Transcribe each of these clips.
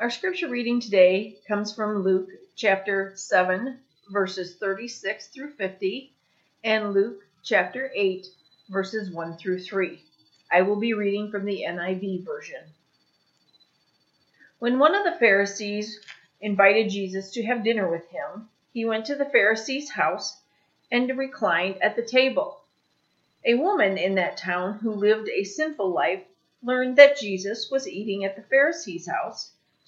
Our scripture reading today comes from Luke chapter 7, verses 36 through 50, and Luke chapter 8, verses 1 through 3. I will be reading from the NIV version. When one of the Pharisees invited Jesus to have dinner with him, he went to the Pharisee's house and reclined at the table. A woman in that town who lived a sinful life learned that Jesus was eating at the Pharisee's house,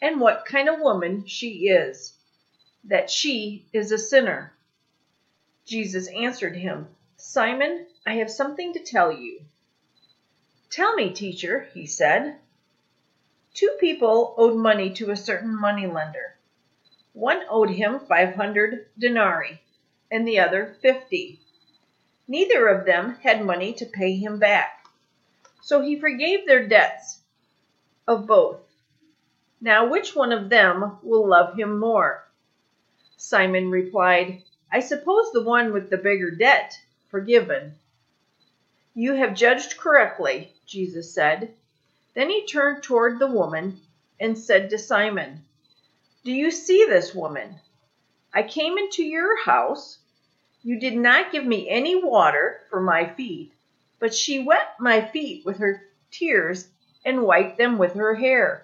and what kind of woman she is, that she is a sinner. Jesus answered him, Simon, I have something to tell you. Tell me, teacher, he said. Two people owed money to a certain moneylender. One owed him 500 denarii and the other 50. Neither of them had money to pay him back. So he forgave their debts of both. Now, which one of them will love him more? Simon replied, I suppose the one with the bigger debt, forgiven. You have judged correctly, Jesus said. Then he turned toward the woman and said to Simon, Do you see this woman? I came into your house. You did not give me any water for my feet, but she wet my feet with her tears and wiped them with her hair.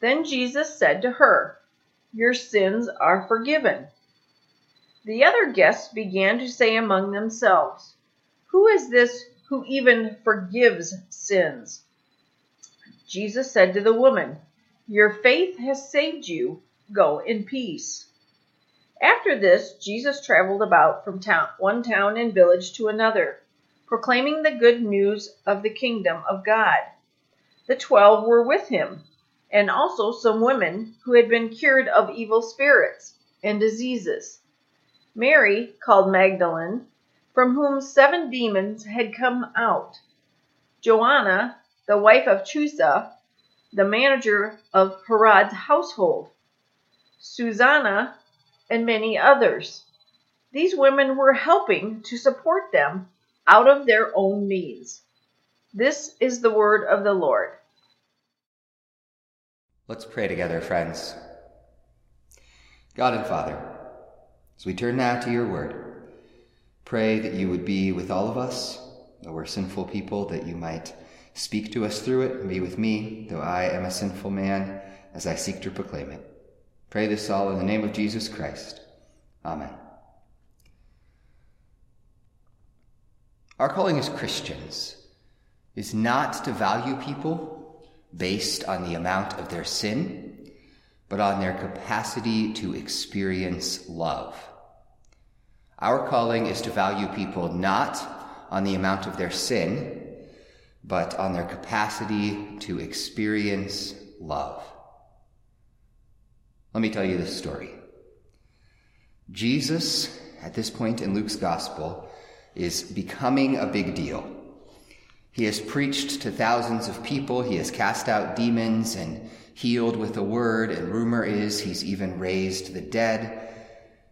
Then Jesus said to her, Your sins are forgiven. The other guests began to say among themselves, Who is this who even forgives sins? Jesus said to the woman, Your faith has saved you. Go in peace. After this, Jesus traveled about from town, one town and village to another, proclaiming the good news of the kingdom of God. The twelve were with him, and also some women who had been cured of evil spirits and diseases. Mary, called Magdalene, from whom seven demons had come out. Joanna, the wife of Chuza, the manager of Herod's household. Susanna, and many others. These women were helping to support them out of their own means. This is the word of the Lord. Let's pray together, friends. God and Father, as we turn now to your word, pray that you would be with all of us, though we're sinful people, that you might speak to us through it and be with me, though I am a sinful man, as I seek to proclaim it. Pray this all in the name of Jesus Christ. Amen. Our calling as Christians is not to value people based on the amount of their sin, but on their capacity to experience love. Our calling is to value people not on the amount of their sin, but on their capacity to experience love. Let me tell you this story. Jesus, at this point in Luke's gospel, is becoming a big deal. He has preached to thousands of people, he has cast out demons and healed with the word, and rumor is he's even raised the dead.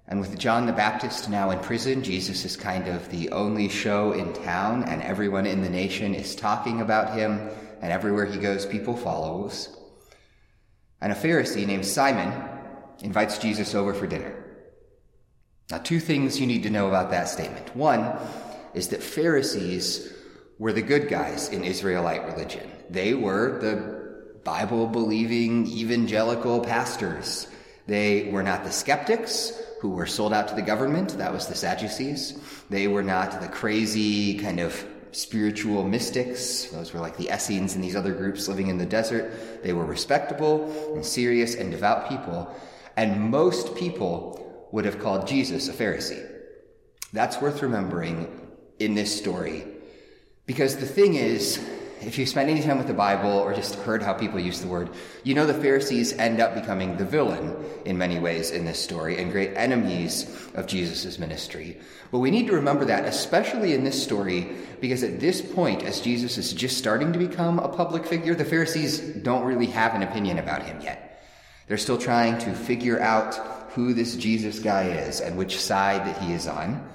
And with John the Baptist now in prison, Jesus is kind of the only show in town, and everyone in the nation is talking about him, and everywhere he goes, people follows. And a Pharisee named Simon invites Jesus over for dinner. Now, two things you need to know about that statement. One is that Pharisees were the good guys in Israelite religion. They were the Bible believing evangelical pastors They were not the skeptics who were sold out to the government. That was the Sadducees. They were not the crazy kind of spiritual mystics. Those were like the Essenes and these other groups living in the desert. They were respectable and serious and devout people. And most people would have called Jesus a Pharisee. That's worth remembering in this story. Because the thing is, if you spend any time with the Bible or just heard how people use the word, you know the Pharisees end up becoming the villain in many ways in this story and great enemies of Jesus' ministry. But we need to remember that, especially in this story, because at this point, as Jesus is just starting to become a public figure, the Pharisees don't really have an opinion about him yet. They're still trying to figure out who this Jesus guy is and which side that he is on.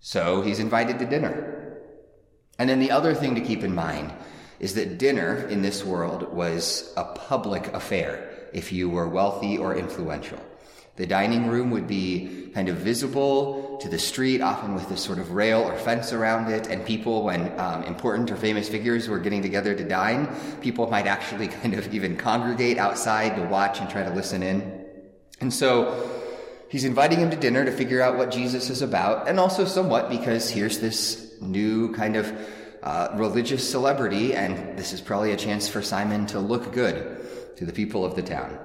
So he's invited to dinner. And then the other thing to keep in mind is that dinner in this world was a public affair if you were wealthy or influential. The dining room would be kind of visible to the street, often with this sort of rail or fence around it. And people, when um, important or famous figures were getting together to dine, people might actually kind of even congregate outside to watch and try to listen in. And so he's inviting him to dinner to figure out what Jesus is about, and also somewhat because here's this new kind of uh, religious celebrity, and this is probably a chance for Simon to look good to the people of the town.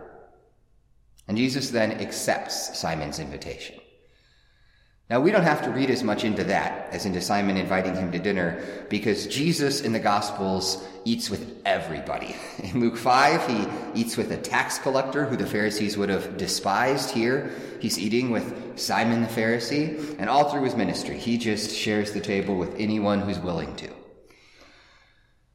And Jesus then accepts Simon's invitation. Now, we don't have to read as much into that as into Simon inviting him to dinner because Jesus in the Gospels eats with everybody. In Luke 5, he eats with a tax collector who the Pharisees would have despised. Here, he's eating with Simon the Pharisee. And all through his ministry, he just shares the table with anyone who's willing to.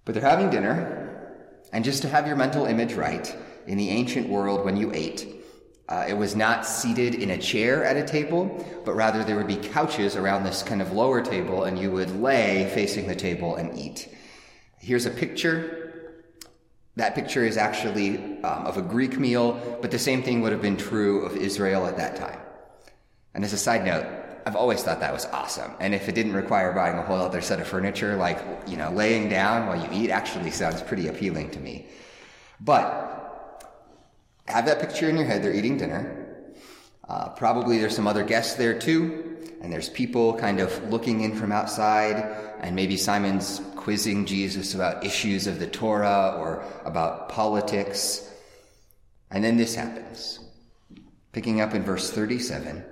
But they're having dinner, and just to have your mental image right, in the ancient world when you ate, uh, it was not seated in a chair at a table, but rather there would be couches around this kind of lower table, and you would lay facing the table and eat. Here's a picture. That picture is actually um, of a Greek meal, but the same thing would have been true of Israel at that time. And as a side note, I've always thought that was awesome. And if it didn't require buying a whole other set of furniture, like, you know, laying down while you eat actually sounds pretty appealing to me. But have that picture in your head. They're eating dinner. Uh, probably there's some other guests there too, and there's people kind of looking in from outside, and maybe Simon's quizzing Jesus about issues of the Torah or about politics. And then this happens. Picking up in verse 37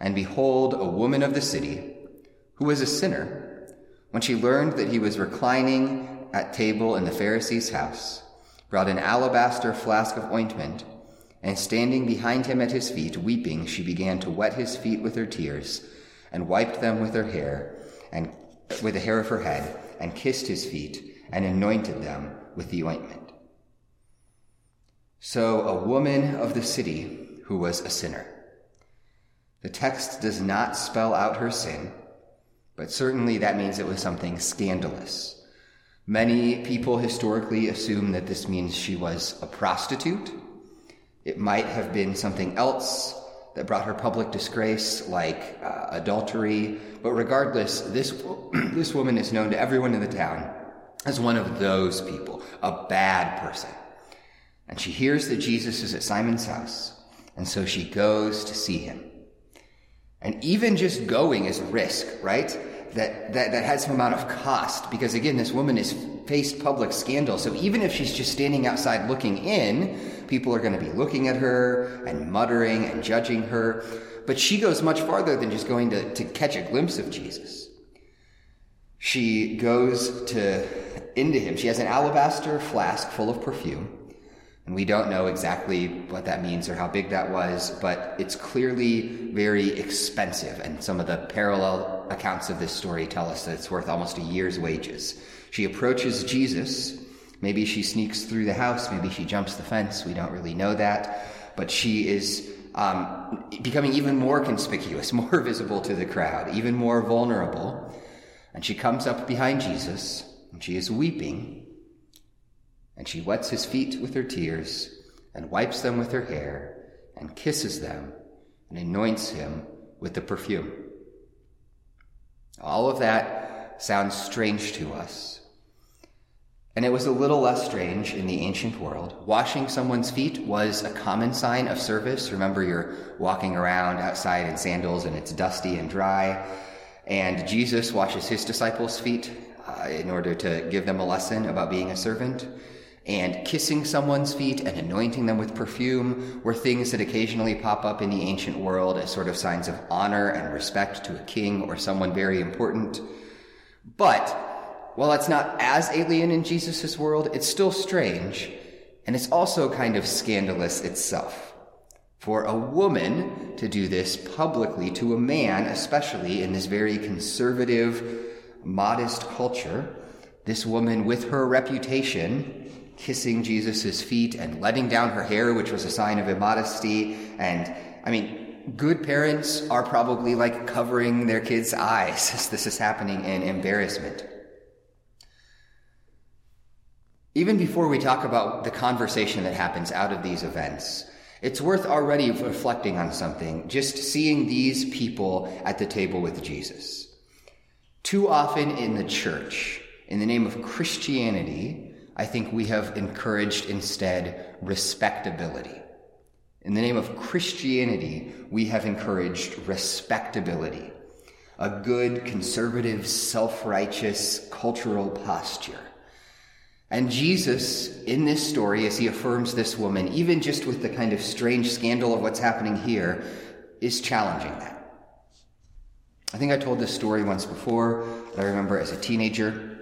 And behold, a woman of the city, who was a sinner, when she learned that he was reclining at table in the Pharisee's house, brought an alabaster flask of ointment, and standing behind him at his feet, weeping, she began to wet his feet with her tears, and wiped them with her hair, and with the hair of her head, and kissed his feet, and anointed them with the ointment. So a woman of the city who was a sinner. The text does not spell out her sin, but certainly that means it was something scandalous Many people historically assume that this means she was a prostitute. It might have been something else that brought her public disgrace, like uh, adultery. But regardless, this, this woman is known to everyone in the town as one of those people, a bad person. And she hears that Jesus is at Simon's house, and so she goes to see him. And even just going is a risk, right? That, that, that has some amount of cost because again, this woman has faced public scandal. So even if she's just standing outside looking in, people are going to be looking at her and muttering and judging her. But she goes much farther than just going to, to catch a glimpse of Jesus. She goes to into him. She has an alabaster flask full of perfume. And we don't know exactly what that means or how big that was, but it's clearly very expensive. And some of the parallel accounts of this story tell us that it's worth almost a year's wages. She approaches Jesus. Maybe she sneaks through the house. Maybe she jumps the fence. We don't really know that. But she is um, becoming even more conspicuous, more visible to the crowd, even more vulnerable. And she comes up behind Jesus and she is weeping and she wets his feet with her tears, and wipes them with her hair, and kisses them, and anoints him with the perfume. All of that sounds strange to us. And it was a little less strange in the ancient world. Washing someone's feet was a common sign of service. Remember, you're walking around outside in sandals and it's dusty and dry. And Jesus washes his disciples' feet uh, in order to give them a lesson about being a servant. And kissing someone's feet and anointing them with perfume were things that occasionally pop up in the ancient world as sort of signs of honor and respect to a king or someone very important. But while it's not as alien in Jesus' world, it's still strange, and it's also kind of scandalous itself. For a woman to do this publicly to a man, especially in this very conservative, modest culture, this woman with her reputation kissing Jesus' feet and letting down her hair, which was a sign of immodesty. And I mean, good parents are probably like covering their kids' eyes as this is happening in embarrassment. Even before we talk about the conversation that happens out of these events, it's worth already reflecting on something, just seeing these people at the table with Jesus. Too often in the church, in the name of Christianity, I think we have encouraged instead respectability. In the name of Christianity, we have encouraged respectability, a good, conservative, self righteous cultural posture. And Jesus, in this story, as he affirms this woman, even just with the kind of strange scandal of what's happening here, is challenging that. I think I told this story once before, I remember as a teenager,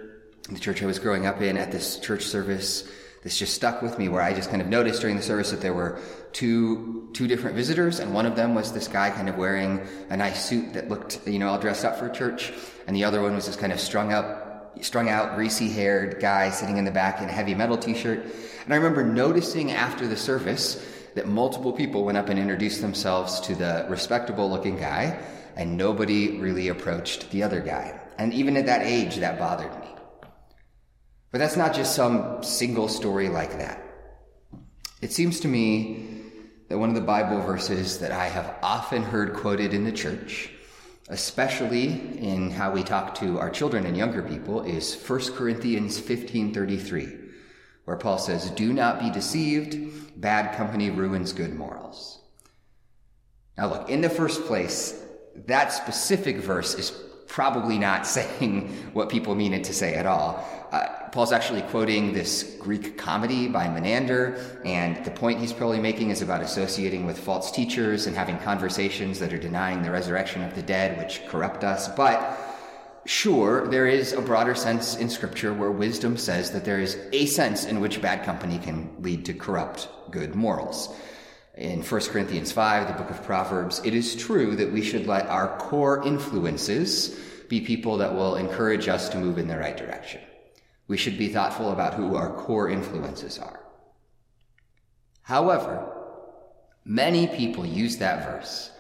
the church I was growing up in, at this church service, this just stuck with me where I just kind of noticed during the service that there were two two different visitors, and one of them was this guy kind of wearing a nice suit that looked, you know, all dressed up for church, and the other one was this kind of strung up strung out, greasy haired guy sitting in the back in a heavy metal t shirt. And I remember noticing after the service that multiple people went up and introduced themselves to the respectable looking guy, and nobody really approached the other guy. And even at that age, that bothered me. But that's not just some single story like that. It seems to me that one of the Bible verses that I have often heard quoted in the church especially in how we talk to our children and younger people, is 1 Corinthians 15:33, where Paul says, "Do not be deceived, bad company ruins good morals." Now look, in the first place, that specific verse is probably not saying what people mean it to say at all. Uh, Paul's actually quoting this Greek comedy by Menander, and the point he's probably making is about associating with false teachers and having conversations that are denying the resurrection of the dead, which corrupt us. But sure, there is a broader sense in Scripture where wisdom says that there is a sense in which bad company can lead to corrupt good morals. In 1 Corinthians 5, the book of Proverbs, it is true that we should let our core influences be people that will encourage us to move in the right direction. We should be thoughtful about who our core influences are. However, many people use that verse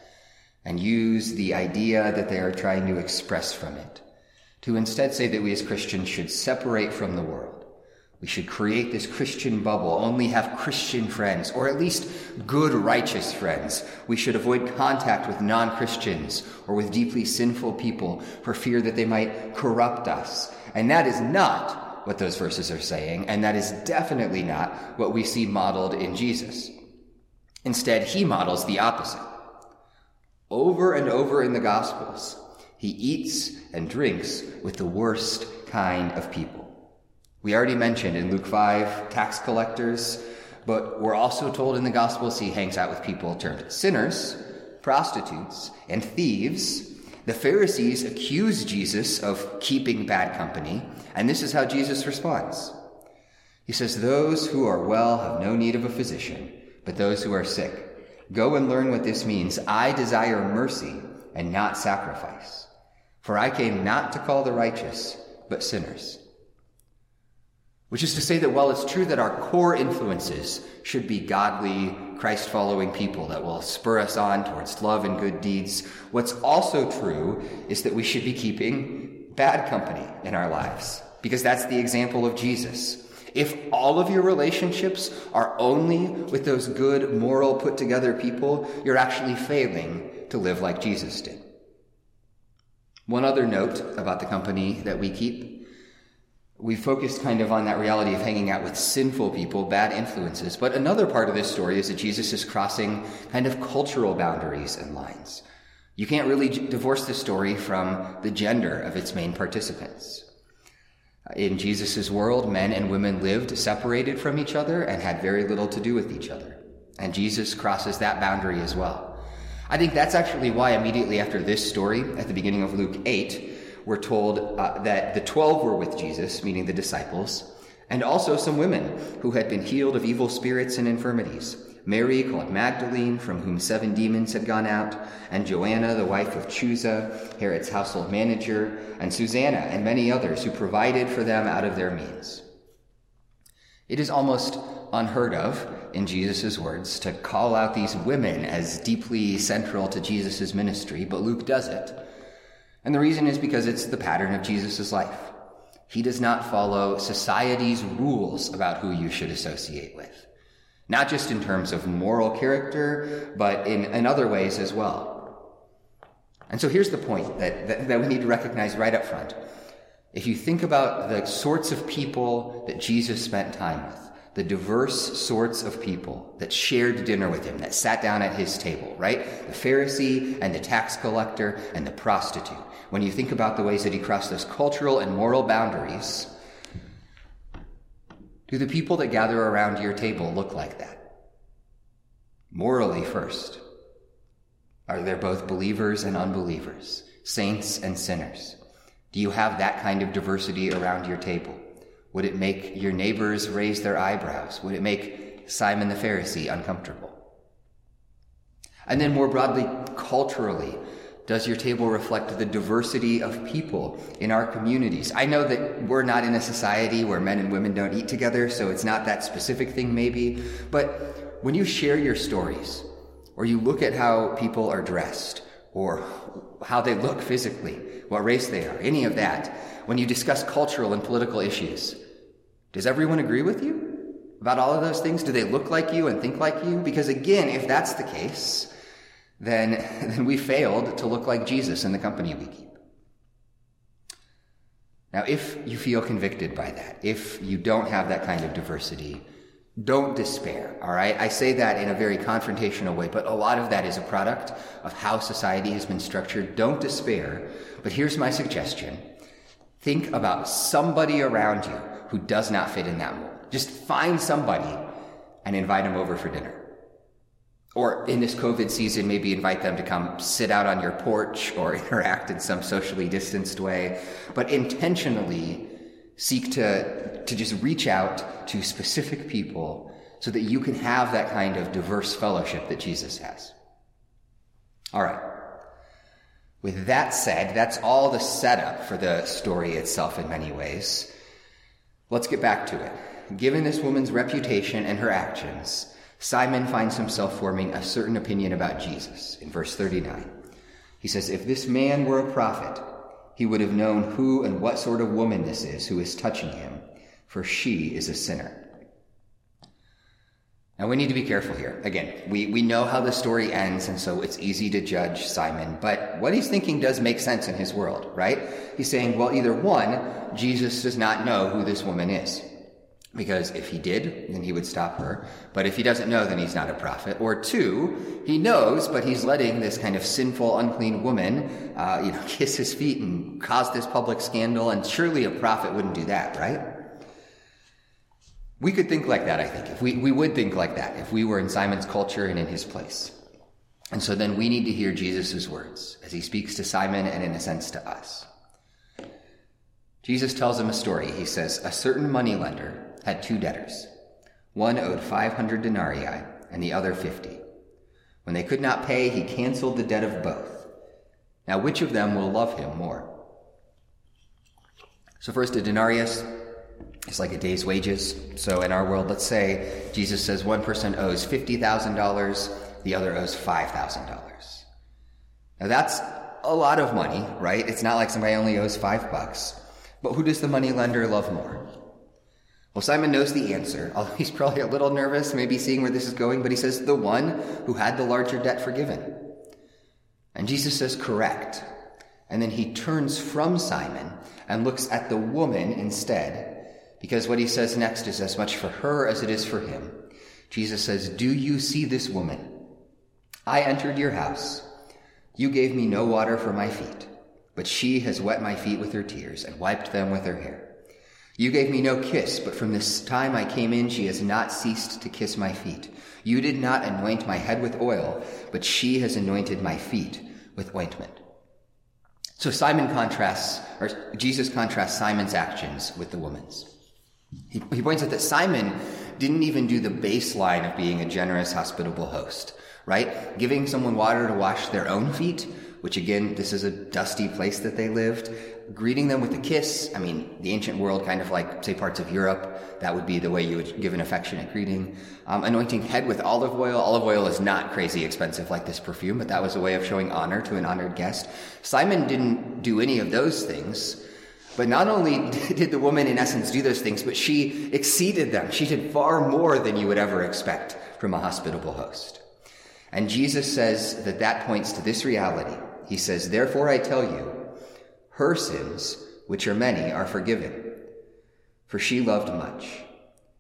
and use the idea that they are trying to express from it to instead say that we as Christians should separate from the world. We should create this Christian bubble, only have Christian friends, or at least good, righteous friends. We should avoid contact with non Christians or with deeply sinful people for fear that they might corrupt us. And that is not what those verses are saying, and that is definitely not what we see modeled in Jesus. Instead, he models the opposite. Over and over in the Gospels, he eats and drinks with the worst kind of people. We already mentioned in Luke 5 tax collectors, but we're also told in the Gospels he hangs out with people termed sinners, prostitutes, and thieves. The Pharisees accuse Jesus of keeping bad company, and this is how Jesus responds. He says, Those who are well have no need of a physician, but those who are sick. Go and learn what this means. I desire mercy and not sacrifice. For I came not to call the righteous, but sinners. Which is to say that while it's true that our core influences should be godly, Christ following people that will spur us on towards love and good deeds, what's also true is that we should be keeping bad company in our lives because that's the example of Jesus. If all of your relationships are only with those good, moral, put together people, you're actually failing to live like Jesus did. One other note about the company that we keep. We focused kind of on that reality of hanging out with sinful people, bad influences. But another part of this story is that Jesus is crossing kind of cultural boundaries and lines. You can't really divorce this story from the gender of its main participants. In Jesus' world, men and women lived separated from each other and had very little to do with each other. And Jesus crosses that boundary as well. I think that's actually why immediately after this story, at the beginning of Luke 8, we're told uh, that the twelve were with Jesus, meaning the disciples, and also some women who had been healed of evil spirits and infirmities. Mary, called Magdalene, from whom seven demons had gone out, and Joanna, the wife of Chuza, Herod's household manager, and Susanna, and many others who provided for them out of their means. It is almost unheard of, in Jesus' words, to call out these women as deeply central to Jesus' ministry, but Luke does it. And the reason is because it's the pattern of Jesus' life. He does not follow society's rules about who you should associate with. Not just in terms of moral character, but in, in other ways as well. And so here's the point that, that, that we need to recognize right up front. If you think about the sorts of people that Jesus spent time with, the diverse sorts of people that shared dinner with him, that sat down at his table, right? The Pharisee and the tax collector and the prostitute. When you think about the ways that he crossed those cultural and moral boundaries, do the people that gather around your table look like that? Morally first. Are there both believers and unbelievers, saints and sinners? Do you have that kind of diversity around your table? Would it make your neighbors raise their eyebrows? Would it make Simon the Pharisee uncomfortable? And then more broadly, culturally, does your table reflect the diversity of people in our communities? I know that we're not in a society where men and women don't eat together, so it's not that specific thing maybe. But when you share your stories, or you look at how people are dressed, or how they look physically, what race they are, any of that, when you discuss cultural and political issues, does everyone agree with you about all of those things? Do they look like you and think like you? Because again, if that's the case, then, then we failed to look like Jesus in the company we keep. Now, if you feel convicted by that, if you don't have that kind of diversity, don't despair, all right? I say that in a very confrontational way, but a lot of that is a product of how society has been structured. Don't despair, but here's my suggestion. Think about somebody around you who does not fit in that mold. Just find somebody and invite them over for dinner. Or in this COVID season, maybe invite them to come sit out on your porch or interact in some socially distanced way, but intentionally seek to, to just reach out to specific people so that you can have that kind of diverse fellowship that Jesus has. All right. With that said, that's all the setup for the story itself in many ways. Let's get back to it. Given this woman's reputation and her actions, Simon finds himself forming a certain opinion about Jesus in verse 39. He says, If this man were a prophet, he would have known who and what sort of woman this is who is touching him, for she is a sinner. Now we need to be careful here. Again, we, we know how the story ends, and so it's easy to judge Simon, but what he's thinking does make sense in his world, right? He's saying, well, either one, Jesus does not know who this woman is. Because if he did, then he would stop her. But if he doesn't know, then he's not a prophet. Or two, he knows, but he's letting this kind of sinful, unclean woman, uh, you know, kiss his feet and cause this public scandal. And surely a prophet wouldn't do that, right? We could think like that, I think. If we, we would think like that if we were in Simon's culture and in his place. And so then we need to hear Jesus' words as he speaks to Simon and in a sense to us. Jesus tells him a story. He says, A certain moneylender had two debtors. One owed 500 denarii and the other 50. When they could not pay, he canceled the debt of both. Now, which of them will love him more? So, first, a denarius is like a day's wages. So in our world, let's say Jesus says one person owes $50,000, the other owes $5,000. Now that's a lot of money, right? It's not like somebody only owes five bucks. But who does the money lender love more? Well, Simon knows the answer. Although he's probably a little nervous, maybe seeing where this is going, but he says the one who had the larger debt forgiven. And Jesus says, correct. And then he turns from Simon and looks at the woman instead because what he says next is as much for her as it is for him. Jesus says, Do you see this woman? I entered your house. You gave me no water for my feet, but she has wet my feet with her tears and wiped them with her hair. You gave me no kiss, but from this time I came in, she has not ceased to kiss my feet. You did not anoint my head with oil, but she has anointed my feet with ointment. So Simon contrasts, or Jesus contrasts Simon's actions with the woman's. He, he points out that Simon didn't even do the baseline of being a generous, hospitable host, right? Giving someone water to wash their own feet, which again, this is a dusty place that they lived. Greeting them with a kiss. I mean, the ancient world, kind of like, say, parts of Europe, that would be the way you would give an affectionate greeting. Um, anointing head with olive oil. Olive oil is not crazy expensive like this perfume, but that was a way of showing honor to an honored guest. Simon didn't do any of those things. But not only did the woman, in essence, do those things, but she exceeded them. She did far more than you would ever expect from a hospitable host. And Jesus says that that points to this reality. He says, Therefore I tell you, her sins, which are many, are forgiven. For she loved much.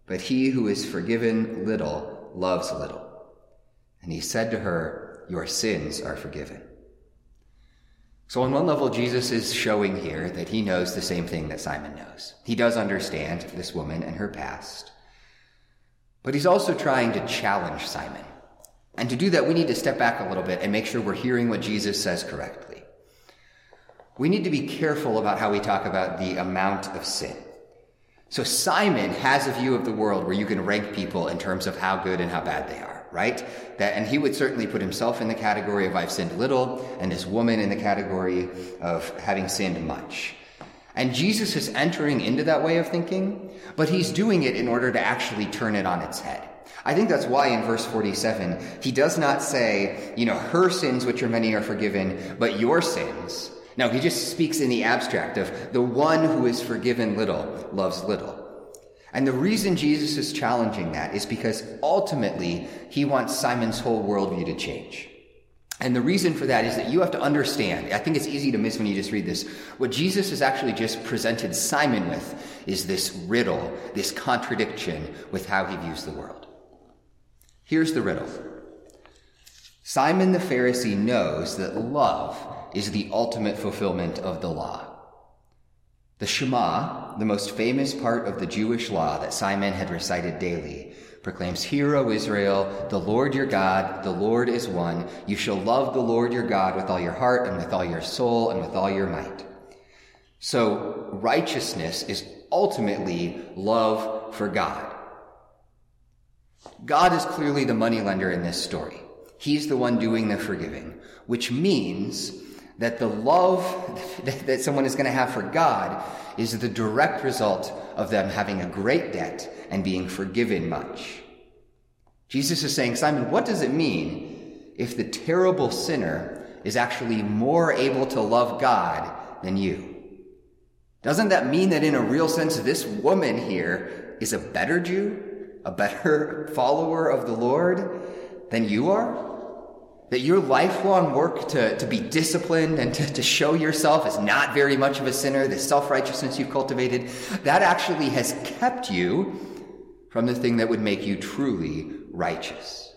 But he who is forgiven little loves little. And he said to her, Your sins are forgiven. So, on one level, Jesus is showing here that he knows the same thing that Simon knows. He does understand this woman and her past. But he's also trying to challenge Simon. And to do that, we need to step back a little bit and make sure we're hearing what Jesus says correctly. We need to be careful about how we talk about the amount of sin. So, Simon has a view of the world where you can rank people in terms of how good and how bad they are right? That, and he would certainly put himself in the category of I've sinned little, and this woman in the category of having sinned much. And Jesus is entering into that way of thinking, but he's doing it in order to actually turn it on its head. I think that's why in verse 47, he does not say, you know, her sins, which are many, are forgiven, but your sins. No, he just speaks in the abstract of the one who is forgiven little loves little. And the reason Jesus is challenging that is because ultimately he wants Simon's whole worldview to change. And the reason for that is that you have to understand, I think it's easy to miss when you just read this. What Jesus has actually just presented Simon with is this riddle, this contradiction with how he views the world. Here's the riddle Simon the Pharisee knows that love is the ultimate fulfillment of the law. The Shema, the most famous part of the Jewish law that Simon had recited daily, proclaims, Hear, O Israel, the Lord your God, the Lord is one. You shall love the Lord your God with all your heart and with all your soul and with all your might. So righteousness is ultimately love for God. God is clearly the moneylender in this story. He's the one doing the forgiving, which means that the love that someone is going to have for God is the direct result of them having a great debt and being forgiven much. Jesus is saying, Simon, what does it mean if the terrible sinner is actually more able to love God than you? Doesn't that mean that in a real sense, this woman here is a better Jew, a better follower of the Lord than you are? That your lifelong work to, to be disciplined and to, to show yourself as not very much of a sinner, the self righteousness you've cultivated, that actually has kept you from the thing that would make you truly righteous.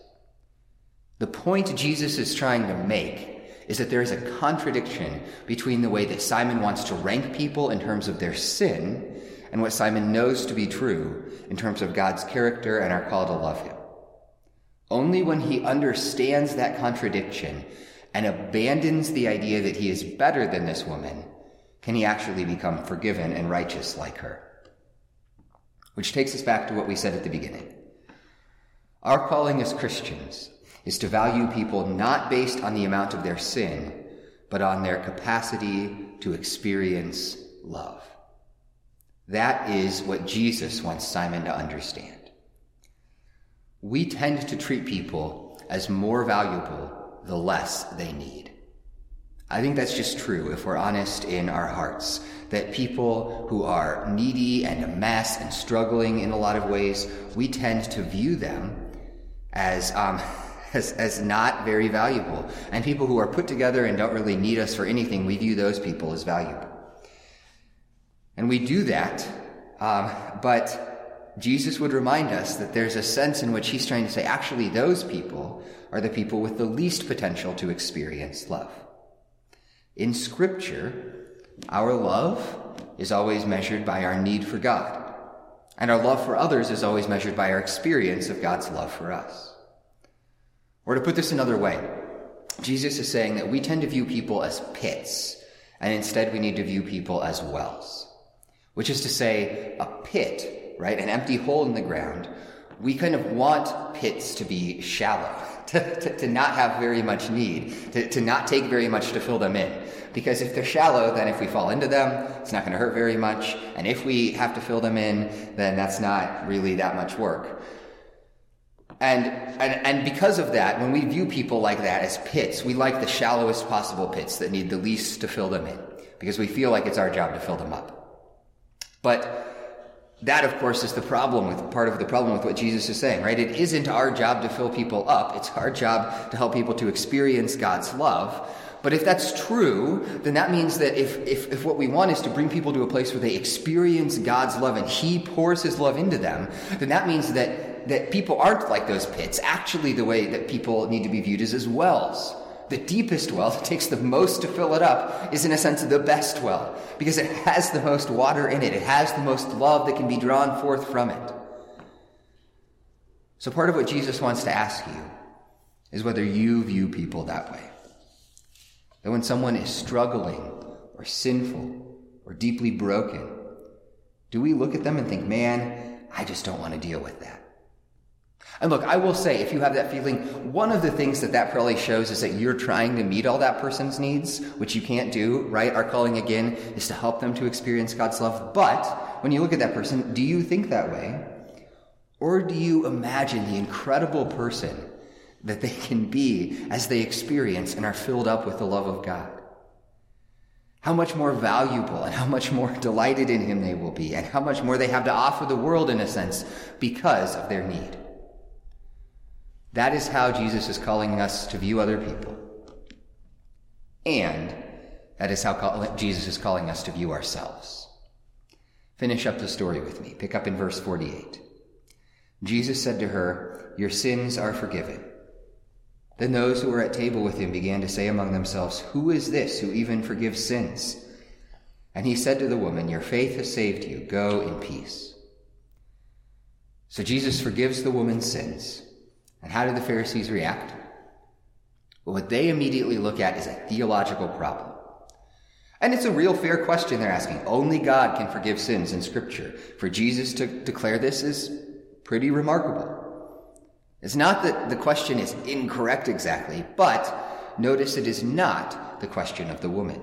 The point Jesus is trying to make is that there is a contradiction between the way that Simon wants to rank people in terms of their sin and what Simon knows to be true in terms of God's character and our call to love him. Only when he understands that contradiction and abandons the idea that he is better than this woman can he actually become forgiven and righteous like her. Which takes us back to what we said at the beginning. Our calling as Christians is to value people not based on the amount of their sin, but on their capacity to experience love. That is what Jesus wants Simon to understand we tend to treat people as more valuable the less they need. I think that's just true if we're honest in our hearts. That people who are needy and a mess and struggling in a lot of ways, we tend to view them as, um, as, as not very valuable. And people who are put together and don't really need us for anything, we view those people as valuable. And we do that Um, but Jesus would remind us that there's a sense in which he's trying to say, actually, those people are the people with the least potential to experience love. In Scripture, our love is always measured by our need for God, and our love for others is always measured by our experience of God's love for us. Or to put this another way, Jesus is saying that we tend to view people as pits, and instead we need to view people as wells. Which is to say, a pit, right? An empty hole in the ground. We kind of want pits to be shallow, to, to, to not have very much need, to, to not take very much to fill them in. Because if they're shallow, then if we fall into them, it's not going to hurt very much. And if we have to fill them in, then that's not really that much work. And, and, and because of that, when we view people like that as pits, we like the shallowest possible pits that need the least to fill them in, because we feel like it's our job to fill them up. But that, of course, is the problem with part of the problem with what Jesus is saying, right? It isn't our job to fill people up. It's our job to help people to experience God's love. But if that's true, then that means that if, if, if what we want is to bring people to a place where they experience God's love and He pours His love into them, then that means that that people aren't like those pits. Actually, the way that people need to be viewed is as wells. The deepest well that takes the most to fill it up is, in a sense, the best well because it has the most water in it. It has the most love that can be drawn forth from it. So, part of what Jesus wants to ask you is whether you view people that way. That when someone is struggling or sinful or deeply broken, do we look at them and think, man, I just don't want to deal with that? And look, I will say, if you have that feeling, one of the things that that probably shows is that you're trying to meet all that person's needs, which you can't do, right? Our calling again is to help them to experience God's love. But when you look at that person, do you think that way? Or do you imagine the incredible person that they can be as they experience and are filled up with the love of God? How much more valuable and how much more delighted in Him they will be, and how much more they have to offer the world in a sense because of their need. That is how Jesus is calling us to view other people. And that is how Jesus is calling us to view ourselves. Finish up the story with me. Pick up in verse 48. Jesus said to her, Your sins are forgiven. Then those who were at table with him began to say among themselves, Who is this who even forgives sins? And he said to the woman, Your faith has saved you. Go in peace. So Jesus forgives the woman's sins. And how did the Pharisees react? Well, what they immediately look at is a theological problem. And it's a real fair question they're asking. Only God can forgive sins in Scripture. For Jesus to declare this is pretty remarkable. It's not that the question is incorrect exactly, but notice it is not the question of the woman.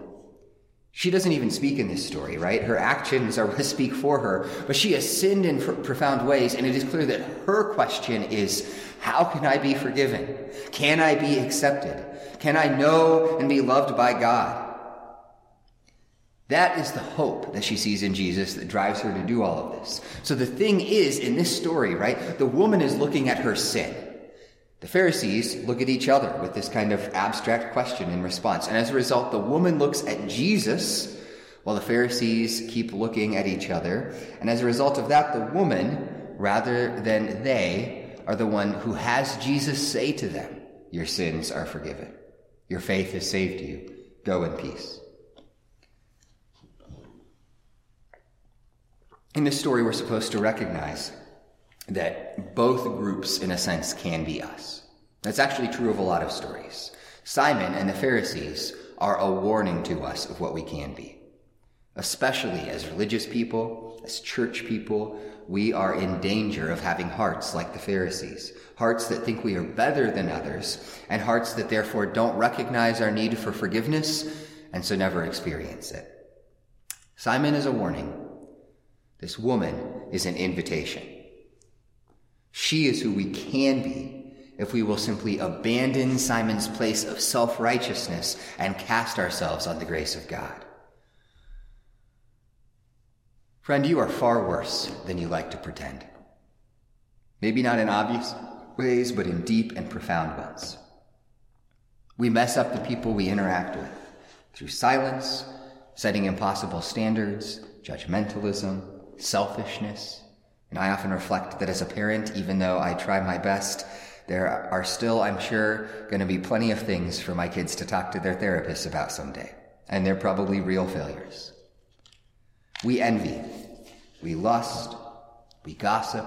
She doesn't even speak in this story, right? Her actions are what speak for her, but she has sinned in profound ways, and it is clear that her question is, how can I be forgiven? Can I be accepted? Can I know and be loved by God? That is the hope that she sees in Jesus that drives her to do all of this. So the thing is, in this story, right, the woman is looking at her sin. The Pharisees look at each other with this kind of abstract question in response. And as a result, the woman looks at Jesus while the Pharisees keep looking at each other. And as a result of that, the woman, rather than they, are the one who has Jesus say to them, Your sins are forgiven. Your faith has saved you. Go in peace. In this story, we're supposed to recognize that both groups, in a sense, can be us. That's actually true of a lot of stories. Simon and the Pharisees are a warning to us of what we can be. Especially as religious people, as church people, we are in danger of having hearts like the Pharisees. Hearts that think we are better than others, and hearts that therefore don't recognize our need for forgiveness and so never experience it. Simon is a warning. This woman is an invitation. She is who we can be if we will simply abandon Simon's place of self righteousness and cast ourselves on the grace of God. Friend, you are far worse than you like to pretend. Maybe not in obvious ways, but in deep and profound ones. We mess up the people we interact with through silence, setting impossible standards, judgmentalism, selfishness. And I often reflect that as a parent, even though I try my best, there are still, I'm sure, going to be plenty of things for my kids to talk to their therapists about someday. And they're probably real failures. We envy. We lust. We gossip.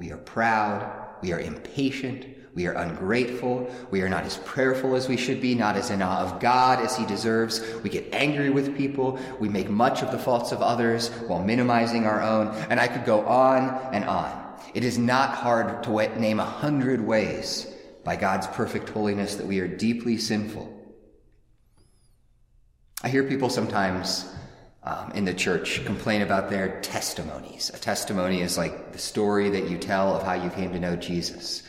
We are proud. We are impatient. We are ungrateful. We are not as prayerful as we should be, not as in awe of God as He deserves. We get angry with people. We make much of the faults of others while minimizing our own. And I could go on and on. It is not hard to name a hundred ways by God's perfect holiness that we are deeply sinful. I hear people sometimes um, in the church complain about their testimonies. A testimony is like the story that you tell of how you came to know Jesus.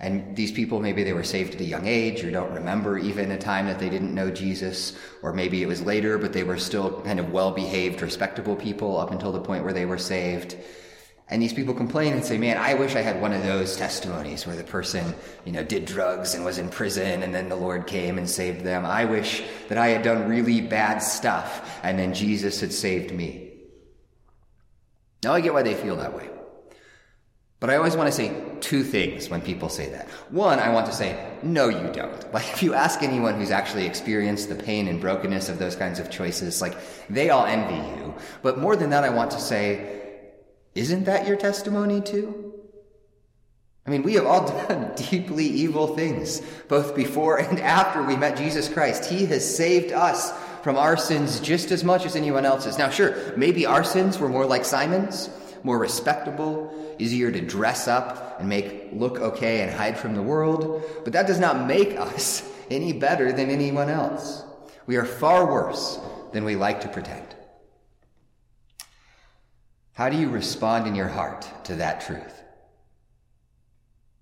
And these people, maybe they were saved at a young age or don't remember even a time that they didn't know Jesus, or maybe it was later, but they were still kind of well behaved, respectable people up until the point where they were saved. And these people complain and say, man, I wish I had one of those testimonies where the person, you know, did drugs and was in prison and then the Lord came and saved them. I wish that I had done really bad stuff and then Jesus had saved me. Now I get why they feel that way. But I always want to say two things when people say that. One, I want to say, no, you don't. Like, if you ask anyone who's actually experienced the pain and brokenness of those kinds of choices, like, they all envy you. But more than that, I want to say, isn't that your testimony too? I mean, we have all done deeply evil things, both before and after we met Jesus Christ. He has saved us from our sins just as much as anyone else's. Now, sure, maybe our sins were more like Simon's, more respectable, easier to dress up and make look okay and hide from the world, but that does not make us any better than anyone else. We are far worse than we like to pretend. How do you respond in your heart to that truth?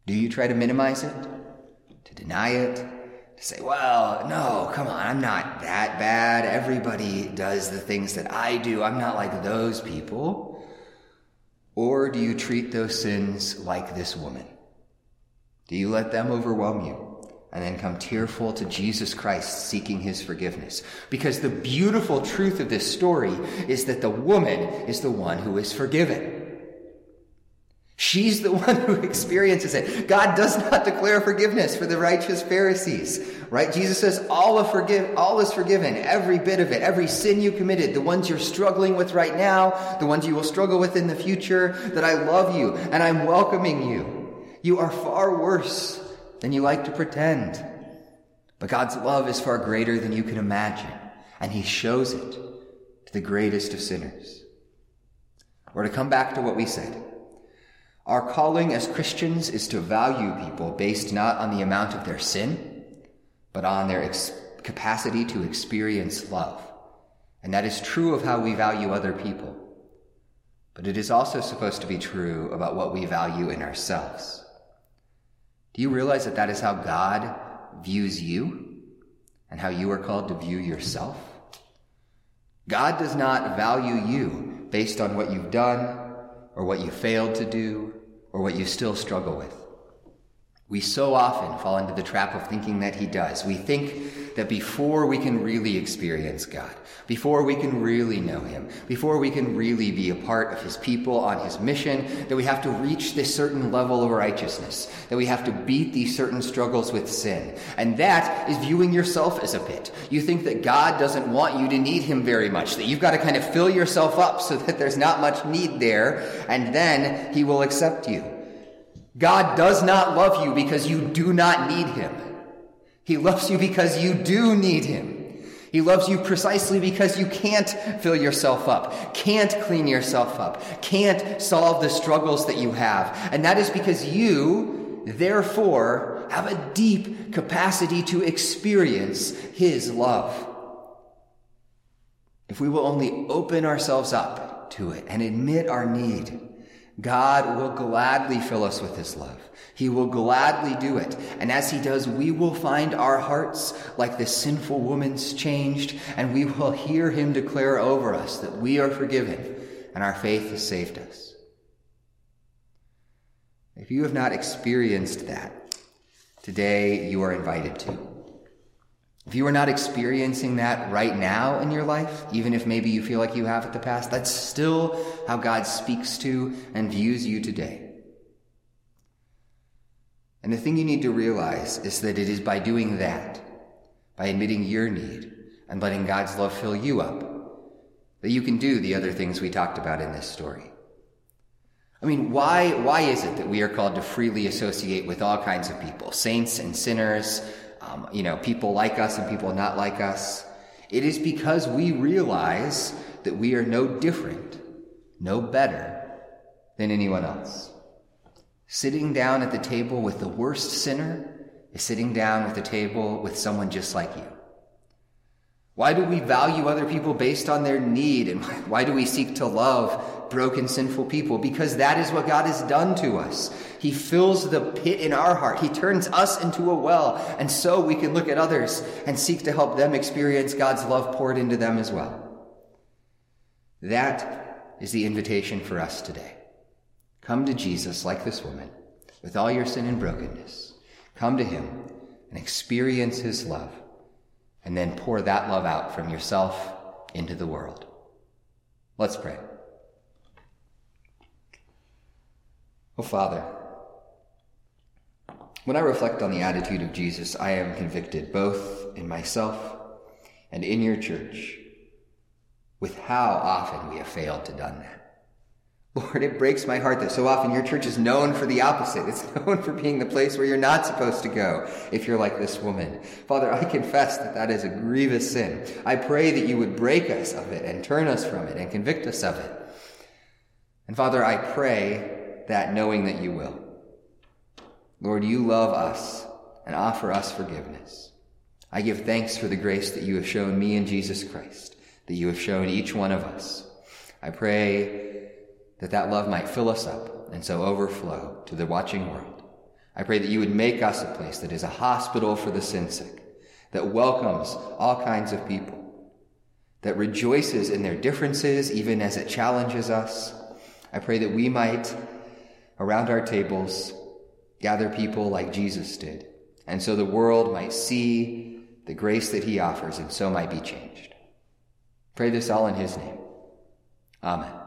Do you try to minimize it? To deny it? To say, well, no, come on, I'm not that bad. Everybody does the things that I do. I'm not like those people. Or do you treat those sins like this woman? Do you let them overwhelm you? and then come tearful to Jesus Christ seeking his forgiveness. Because the beautiful truth of this story is that the woman is the one who is forgiven. She's the one who experiences it. God does not declare forgiveness for the righteous Pharisees, right? Jesus says all of forgive, all is forgiven, every bit of it, every sin you committed, the ones you're struggling with right now, the ones you will struggle with in the future, that I love you and I'm welcoming you. You are far worse than you like to pretend. But God's love is far greater than you can imagine, and He shows it to the greatest of sinners. Or to come back to what we said, our calling as Christians is to value people based not on the amount of their sin, but on their ex- capacity to experience love. And that is true of how we value other people. But it is also supposed to be true about what we value in ourselves. Do you realize that that is how God views you and how you are called to view yourself? God does not value you based on what you've done or what you failed to do or what you still struggle with. We so often fall into the trap of thinking that He does. We think that before we can really experience God, before we can really know Him, before we can really be a part of His people on His mission, that we have to reach this certain level of righteousness, that we have to beat these certain struggles with sin. And that is viewing yourself as a pit. You think that God doesn't want you to need Him very much, that you've got to kind of fill yourself up so that there's not much need there, and then He will accept you. God does not love you because you do not need him. He loves you because you do need him. He loves you precisely because you can't fill yourself up, can't clean yourself up, can't solve the struggles that you have. And that is because you, therefore, have a deep capacity to experience his love. If we will only open ourselves up to it and admit our need, God will gladly fill us with his love. He will gladly do it. And as he does, we will find our hearts like the sinful woman's changed, and we will hear him declare over us that we are forgiven and our faith has saved us. If you have not experienced that, today you are invited to. If you are not experiencing that right now in your life, even if maybe you feel like you have in the past, that's still how God speaks to and views you today. And the thing you need to realize is that it is by doing that, by admitting your need and letting God's love fill you up, that you can do the other things we talked about in this story. I mean, why, why is it that we are called to freely associate with all kinds of people, saints and sinners, um, you know, people like us and people not like us? It is because we realize that we are no different, no better than anyone else. Sitting down at the table with the worst sinner is sitting down at the table with someone just like you. Why do we value other people based on their need? And why do we seek to love broken, sinful people? Because that is what God has done to us. He fills the pit in our heart. He turns us into a well. And so we can look at others and seek to help them experience God's love poured into them as well. That is the invitation for us today. Come to Jesus like this woman with all your sin and brokenness. Come to him and experience his love and then pour that love out from yourself into the world. Let's pray. Oh, Father, when I reflect on the attitude of Jesus, I am convicted both in myself and in your church with how often we have failed to done that. Lord, it breaks my heart that so often your church is known for the opposite. It's known for being the place where you're not supposed to go if you're like this woman. Father, I confess that that is a grievous sin. I pray that you would break us of it and turn us from it and convict us of it. And Father, I pray that knowing that you will. Lord, you love us and offer us forgiveness. I give thanks for the grace that you have shown me in Jesus Christ, that you have shown each one of us. I pray that that love might fill us up and so overflow to the watching world. I pray that you would make us a place that is a hospital for the sin sick, that welcomes all kinds of people, that rejoices in their differences even as it challenges us. I pray that we might, around our tables, gather people like Jesus did, and so the world might see the grace that he offers and so might be changed. Pray this all in his name. Amen.